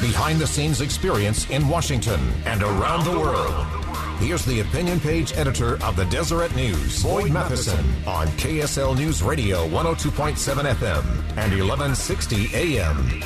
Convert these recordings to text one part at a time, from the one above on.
Behind the scenes experience in Washington and around the world. Here's the opinion page editor of the Deseret News, Boyd Matheson, on KSL News Radio 102.7 FM and 1160 AM.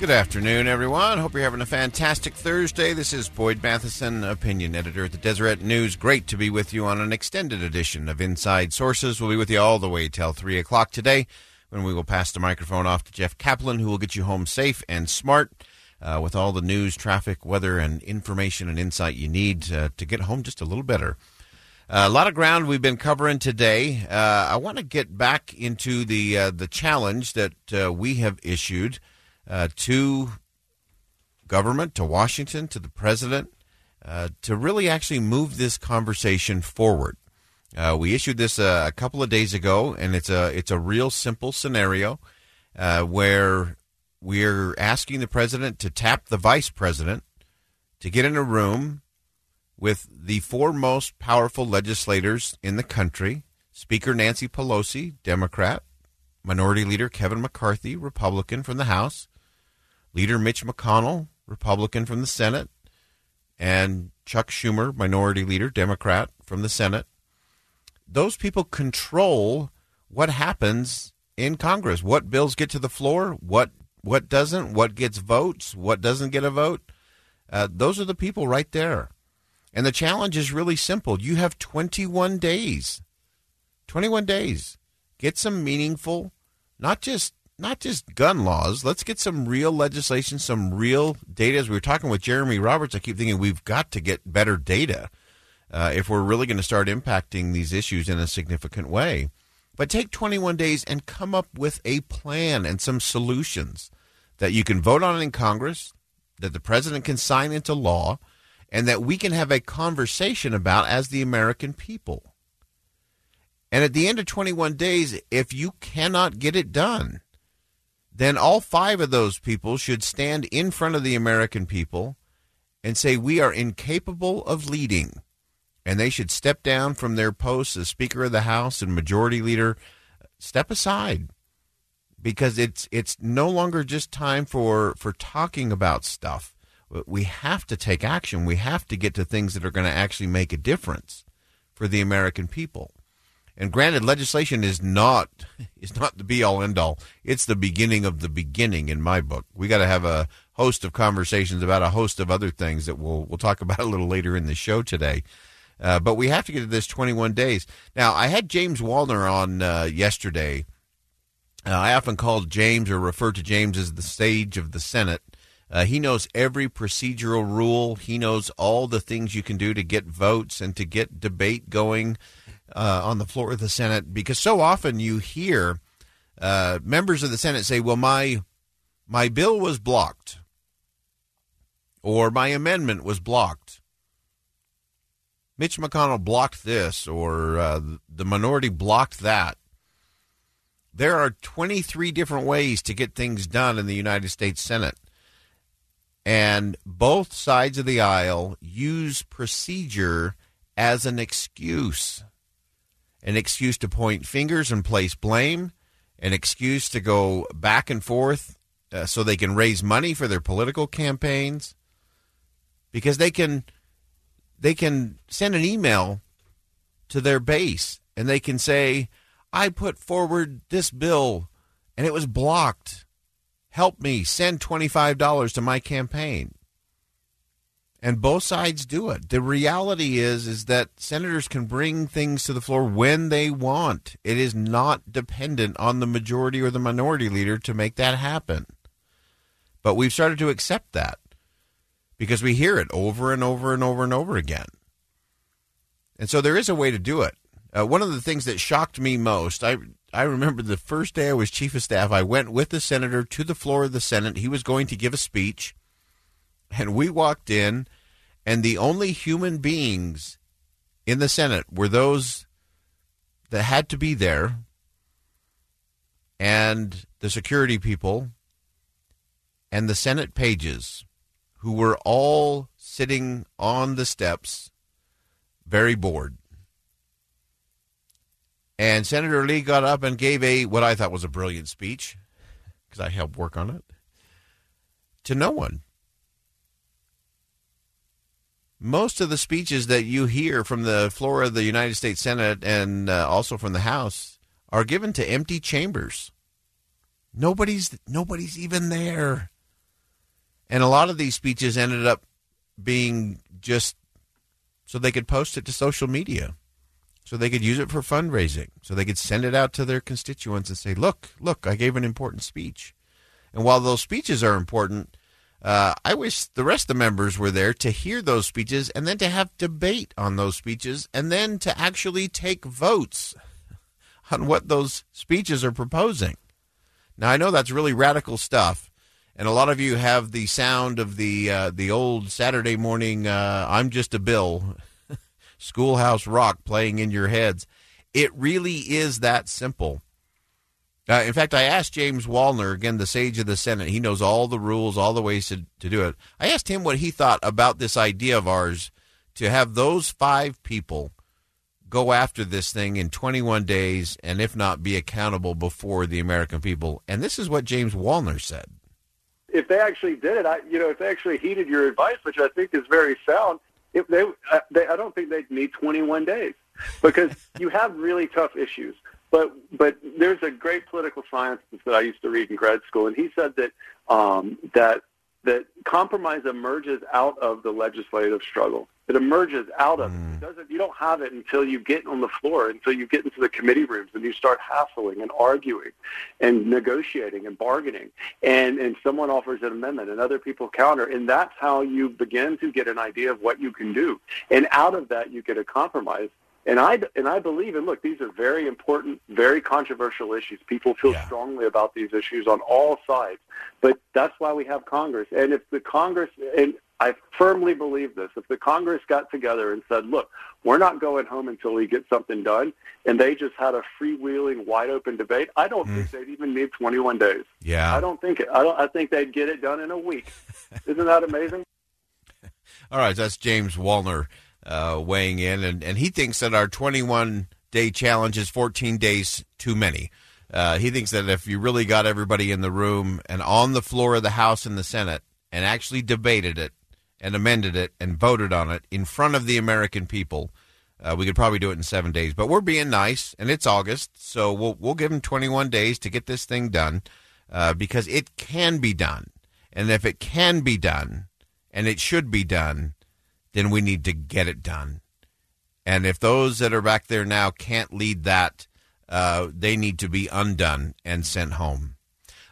Good afternoon, everyone. Hope you're having a fantastic Thursday. This is Boyd Matheson, opinion editor at the Deseret News. Great to be with you on an extended edition of Inside Sources. We'll be with you all the way till 3 o'clock today when we will pass the microphone off to Jeff Caplan, who will get you home safe and smart uh, with all the news, traffic, weather, and information and insight you need uh, to get home just a little better. Uh, a lot of ground we've been covering today. Uh, I want to get back into the uh, the challenge that uh, we have issued to government, to Washington, to the president, to really actually move this conversation forward. we issued this a couple of days ago, and it's a it's a real simple scenario where we're asking the president to tap the vice president to get in a room with the four most powerful legislators in the country Speaker Nancy Pelosi, Democrat, Minority Leader Kevin McCarthy, Republican from the House, Leader Mitch McConnell, Republican from the Senate, and Chuck Schumer, Minority Leader, Democrat from the Senate. Those people control what happens in Congress, what bills get to the floor, what what doesn't, what gets votes, what doesn't get a vote. Uh, those are the people right there. And the challenge is really simple. You have 21 days. 21 days. Get some meaningful, not just not just gun laws. Let's get some real legislation, some real data. As we were talking with Jeremy Roberts, I keep thinking we've got to get better data uh, if we're really going to start impacting these issues in a significant way. But take 21 days and come up with a plan and some solutions that you can vote on in Congress, that the president can sign into law, and that we can have a conversation about as the American people. And at the end of 21 days, if you cannot get it done, then all five of those people should stand in front of the American people and say, We are incapable of leading and they should step down from their posts as Speaker of the House and Majority Leader. Step aside because it's it's no longer just time for for talking about stuff. We have to take action. We have to get to things that are going to actually make a difference for the American people. And granted, legislation is not is not the be all end all. It's the beginning of the beginning in my book. We got to have a host of conversations about a host of other things that we'll we'll talk about a little later in the show today. Uh, but we have to get to this 21 days. Now, I had James Wallner on uh, yesterday. Uh, I often call James or refer to James as the sage of the Senate. Uh, he knows every procedural rule. He knows all the things you can do to get votes and to get debate going uh, on the floor of the Senate. Because so often you hear members of the Senate say, "Well, my my bill was blocked," or "My amendment was blocked." Mitch McConnell blocked this or uh, the minority blocked that. There are 23 different ways to get things done in the United States Senate. And both sides of the aisle use procedure as an excuse an excuse to point fingers and place blame, an excuse to go back and forth uh, so they can raise money for their political campaigns because they can they can send an email to their base and they can say, I put forward this bill and it was blocked. Help me send $25 to my campaign. And both sides do it. The reality is is that senators can bring things to the floor when they want. It is not dependent on the majority or the minority leader to make that happen. But we've started to accept that because we hear it over and over and over and over again. And so there is a way to do it. Uh, one of the things that shocked me most, I I remember the first day I was chief of staff, I went with the senator to the floor of the Senate. He was going to give a speech, and we walked in, and the only human beings in the Senate were those that had to be there, and the security people, and the Senate pages, who were all sitting on the steps, very bored. And Senator Lee got up and gave a what I thought was a brilliant speech because I helped work on it to no one. Most of the speeches that you hear from the floor of the United States Senate and uh, also from the House are given to empty chambers. Nobody's nobody's even there. And a lot of these speeches ended up being just so they could post it to social media so they could use it for fundraising, so they could send it out to their constituents and say, "Look, look, I gave an important speech." And while those speeches are important, uh, I wish the rest of the members were there to hear those speeches and then to have debate on those speeches and then to actually take votes on what those speeches are proposing. Now, I know that's really radical stuff, and a lot of you have the sound of the uh, the old Saturday morning uh, "I'm just a bill." Schoolhouse Rock playing in your heads. It really is that simple. Uh, in fact, I asked James Wallner, again, the sage of the Senate. He knows all the rules, all the ways to, to do it. I asked him what he thought about this idea of ours to have those five people go after this thing in 21 days and, if not, be accountable before the American people. And this is what James Wallner said. If they actually did it, I, you know, if they actually heeded your advice, which I think is very sound, if they, uh, they, I don't think they'd need 21 days because you have really tough issues. But but there's a great political scientist that I used to read in grad school, and he said that um, that that compromise emerges out of the legislative struggle. It emerges out of it. Mm. it. Doesn't you don't have it until you get on the floor, until you get into the committee rooms and you start hassling and arguing and negotiating and bargaining. And and someone offers an amendment and other people counter, and that's how you begin to get an idea of what you can do. And out of that you get a compromise and I and I believe, and look, these are very important, very controversial issues. People feel yeah. strongly about these issues on all sides, but that's why we have Congress. And if the Congress, and I firmly believe this, if the Congress got together and said, "Look, we're not going home until we get something done," and they just had a freewheeling, wide open debate, I don't mm. think they'd even need 21 days. Yeah, I don't think it. I don't. I think they'd get it done in a week. Isn't that amazing? all right, that's James Wallner uh, weighing in, and, and he thinks that our 21 day challenge is 14 days too many. Uh, he thinks that if you really got everybody in the room and on the floor of the House and the Senate and actually debated it and amended it and voted on it in front of the American people, uh, we could probably do it in seven days. But we're being nice, and it's August, so we'll we'll give them 21 days to get this thing done uh, because it can be done, and if it can be done, and it should be done, then we need to get it done. And if those that are back there now can't lead that, uh, they need to be undone and sent home.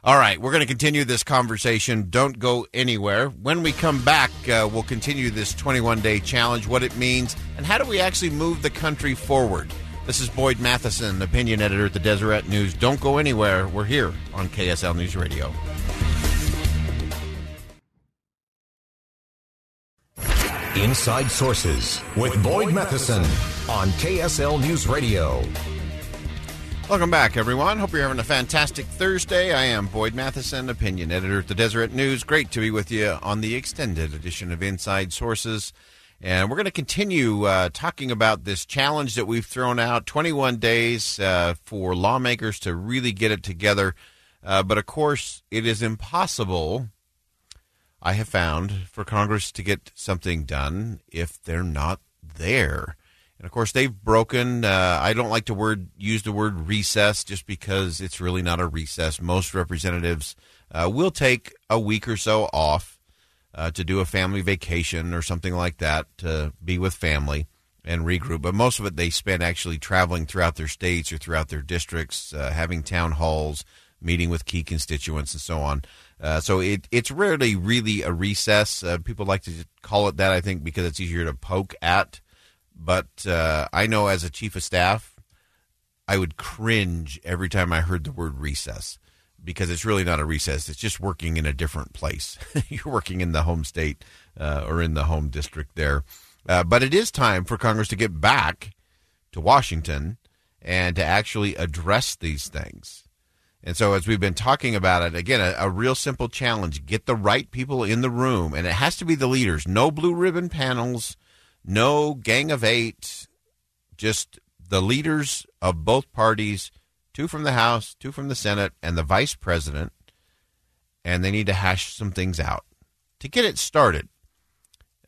All right, we're going to continue this conversation. Don't go anywhere. When we come back, uh, we'll continue this 21 day challenge, what it means, and how do we actually move the country forward. This is Boyd Matheson, opinion editor at the Deseret News. Don't go anywhere. We're here on KSL News Radio. Inside Sources with Boyd Matheson on KSL News Radio. Welcome back, everyone. Hope you're having a fantastic Thursday. I am Boyd Matheson, opinion editor at the Deseret News. Great to be with you on the extended edition of Inside Sources. And we're going to continue uh, talking about this challenge that we've thrown out 21 days uh, for lawmakers to really get it together. Uh, but of course, it is impossible I have found for Congress to get something done if they're not there. And of course, they've broken. Uh, I don't like to word use the word recess just because it's really not a recess. Most representatives uh, will take a week or so off uh, to do a family vacation or something like that to be with family and regroup. But most of it they spend actually traveling throughout their states or throughout their districts, uh, having town halls, meeting with key constituents, and so on. Uh, so it, it's rarely really a recess. Uh, people like to call it that, I think, because it's easier to poke at. But uh, I know as a chief of staff, I would cringe every time I heard the word recess because it's really not a recess. It's just working in a different place. You're working in the home state uh, or in the home district there. Uh, but it is time for Congress to get back to Washington and to actually address these things. And so, as we've been talking about it, again, a, a, real simple challenge get the right people in the room, and it has to be the leaders. No blue ribbon panels, no gang of eight, just the leaders of both parties two from the House, two from the Senate, and the vice president. And they need to hash some things out to get it started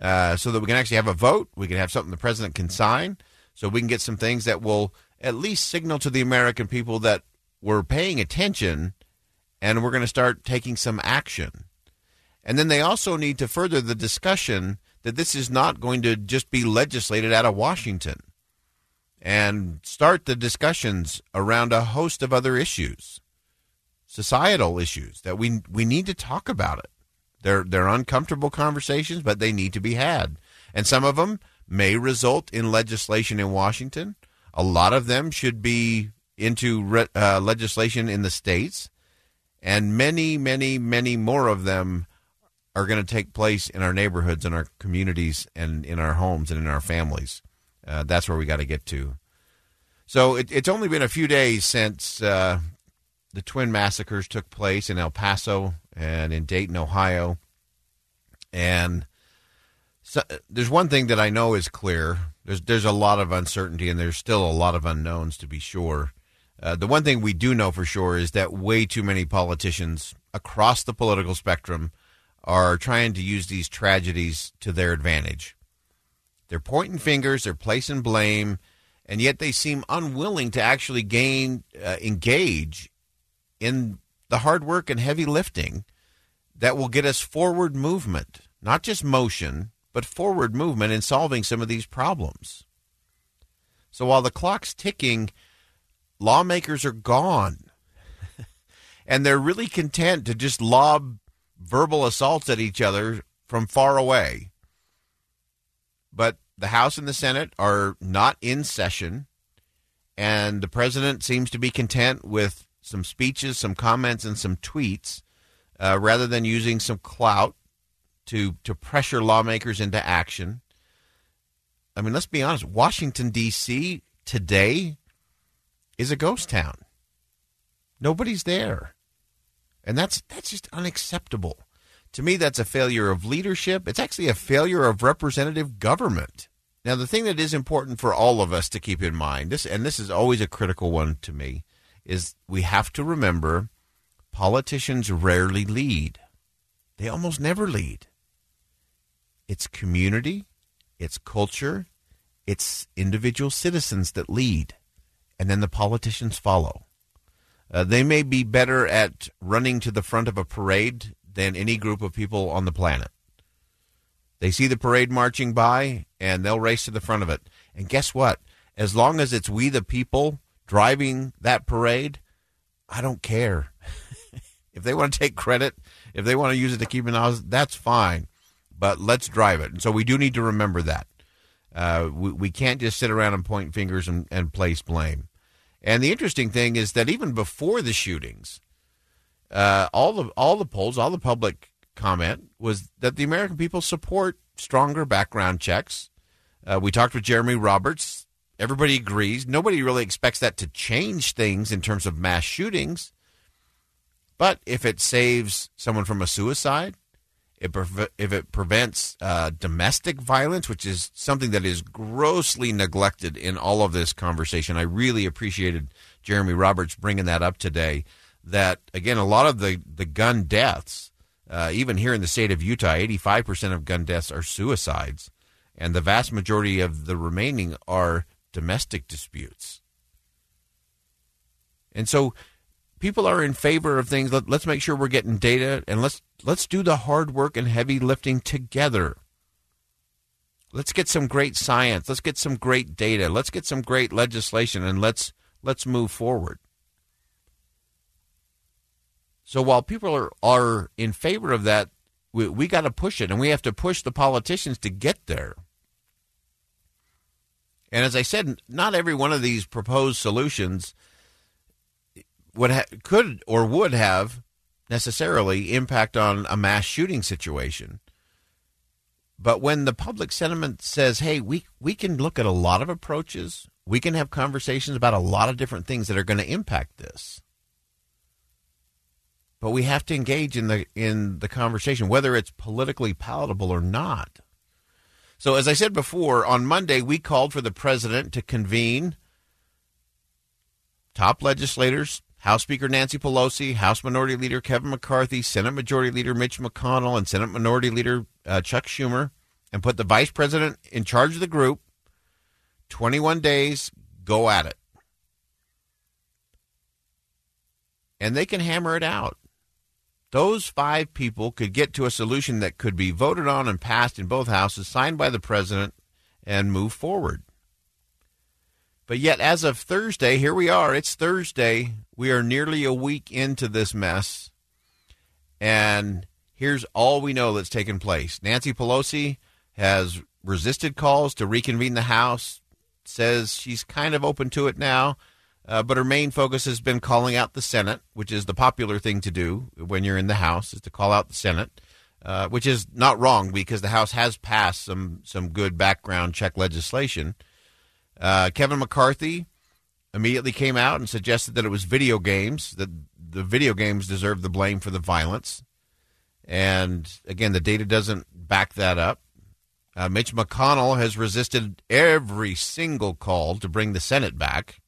uh, so that we can actually have a vote. We can have something the president can sign so we can get some things that will at least signal to the American people that we're paying attention and we're going to start taking some action. And then they also need to further the discussion that this is not going to just be legislated out of Washington and start the discussions around a host of other issues, societal issues that we we need to talk about it. They're they're uncomfortable conversations, but they need to be had. And some of them may result in legislation in Washington. A lot of them should be into re- uh, legislation in the states, and many, many, many more of them are going to take place in our neighborhoods, in our communities, and in our homes and in our families. Uh, that's where we got to get to. So it, it's only been a few days since uh, the twin massacres took place in El Paso and in Dayton, Ohio. And so, there's one thing that I know is clear. There's there's a lot of uncertainty and there's still a lot of unknowns to be sure. Uh, the one thing we do know for sure is that way too many politicians across the political spectrum are trying to use these tragedies to their advantage. They're pointing fingers, they're placing blame, and yet they seem unwilling to actually gain uh, engage in the hard work and heavy lifting that will get us forward movement, not just motion, but forward movement in solving some of these problems. So while the clock's ticking, lawmakers are gone. and they're really content to just lob verbal assaults at each other from far away. But the House and the Senate are not in session, and the president seems to be content with some speeches, some comments, and some tweets uh, rather than using some clout to to pressure lawmakers into action. I mean, let's be honest. Washington D.C. today is a ghost town. Nobody's there, and that's that's just unacceptable. To me, that's a failure of leadership. It's actually a failure of representative government. Now, the thing that is important for all of us to keep in mind, this and this is always a critical one to me, is we have to remember politicians rarely lead. They almost never lead. It's community, it's culture, it's individual citizens that lead, and then the politicians follow. Uh, they may be better at running to the front of a parade than any group of people on the planet. They see the parade marching by and they'll race to the front of it. And guess what? As long as it's we the people driving that parade, I don't care. if they want to take credit, if they want to use it to keep an eye, that's fine. But let's drive it. And so we do need to remember that. Uh, we, we can't just sit around and point fingers and, and place blame. And the interesting thing is that even before the shootings, uh, all the all the polls, all the public comment was that the American people support stronger background checks. Uh, we talked with Jeremy Roberts. Everybody agrees. Nobody really expects that to change things in terms of mass shootings. But if it saves someone from a suicide, if it prevents uh, domestic violence, which is something that is grossly neglected in all of this conversation, I really appreciated Jeremy Roberts bringing that up today. That again, a lot of the the gun deaths, uh, even here in the state of Utah, eighty five percent of gun deaths are suicides, and the vast majority of the remaining are domestic disputes. And so people are in favor of things. Let, us make sure we're getting data and let's let's do the hard work and heavy lifting together. Let's get some great science. Let's get some great data. Let's get some great legislation and let's let's move forward. So while people are, are in favor of that, we, we got to push it and we have to push the politicians to get there. And as I said, not every one of these proposed solutions would ha- could or would have necessarily impact on a mass shooting situation. But when the public sentiment says, "Hey, we we can look at a lot of approaches, we can have conversations about a lot of different things that are going to impact this." But we have to engage in the in the conversation whether it's politically palatable or not. So, as I said before, on Monday, we called for the president to convene top legislators, House Speaker Nancy Pelosi, House Minority Leader Kevin McCarthy, Senate Majority Leader Mitch McConnell, and Senate Minority Leader uh, Chuck Schumer, and put the vice president in charge of the group. 21 days, go at it. And they can hammer it out those five people could get to a solution that could be voted on and passed in both houses, signed by the president, and move forward. But yet, as of Thursday, here we are. It's Thursday. We are nearly a week into this mess. And here's all we know that's taken place Nancy Pelosi has resisted calls to reconvene the House, says she's kind of open to it now. Uh, but her main focus has been calling out the Senate, which is the popular thing to do when you're in the House, is to call out the Senate, uh, which is not wrong because the House has passed some some good background check legislation. Uh, Kevin McCarthy immediately came out and suggested that it was video games that the video games deserve the blame for the violence, and again, the data doesn't back that up. Uh, Mitch McConnell has resisted every single call to bring the Senate back.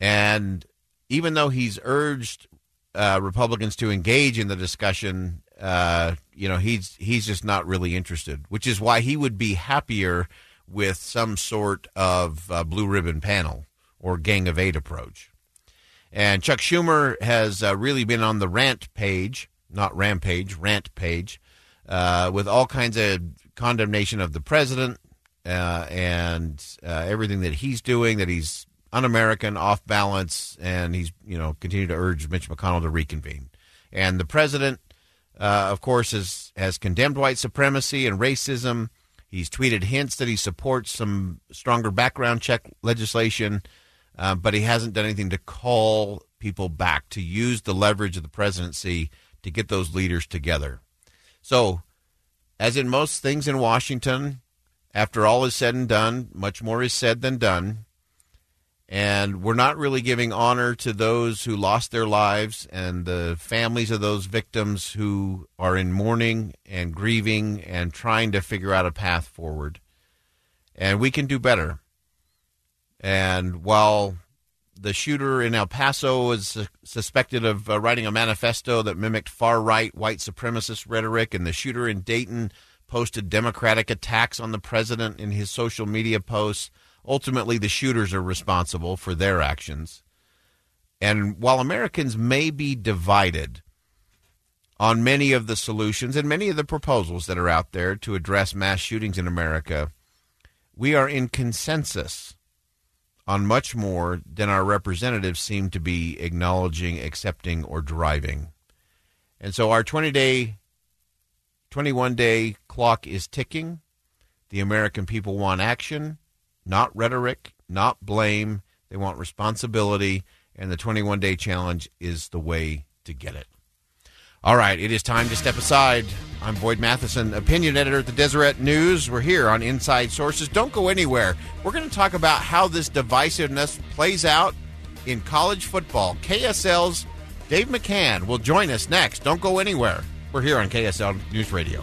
And even though he's urged uh, Republicans to engage in the discussion, uh, you know, he's he's just not really interested. Which is why he would be happier with some sort of uh, blue ribbon panel or Gang of Eight approach. And Chuck Schumer has uh, really been on the rant page, not rampage, rant page, uh, with all kinds of condemnation of the president uh, and everything that he's doing, that he's un-American, off balance, and he's you know continued to urge Mitch McConnell to reconvene. And the president, uh, of course, has has condemned white supremacy and racism. He's tweeted hints that he supports some stronger background check legislation, uh, but he hasn't done anything to call people back to use the leverage of the presidency to get those leaders together. So, as in most things in Washington, after all is said and done, much more is said than done. And we're not really giving honor to those who lost their lives and the families of those victims who are in mourning and grieving and trying to figure out a path forward. And we can do better. And while the shooter in El Paso is suspected of uh, writing a manifesto that mimicked far right white supremacist rhetoric, and the shooter in Dayton posted Democratic attacks on the president in his social media posts ultimately the shooters are responsible for their actions. And while Americans may be divided on many of the solutions and many of the proposals that are out there to address mass shootings in America, we are in consensus on much more than our representatives seem to be acknowledging, accepting, or driving. And so our 20 day, 21 day clock is ticking. The American people want action not rhetoric, not blame. They want responsibility, and the 21 day challenge is the way to get it. All right, it is time to step aside. I'm Boyd Matheson, opinion editor at the Deseret News. We're here on Inside Sources. Don't go anywhere. We're going to talk about how this divisiveness plays out in college football. KSL's Dave McCann will join us next. Don't go anywhere. We're here on KSL News Radio.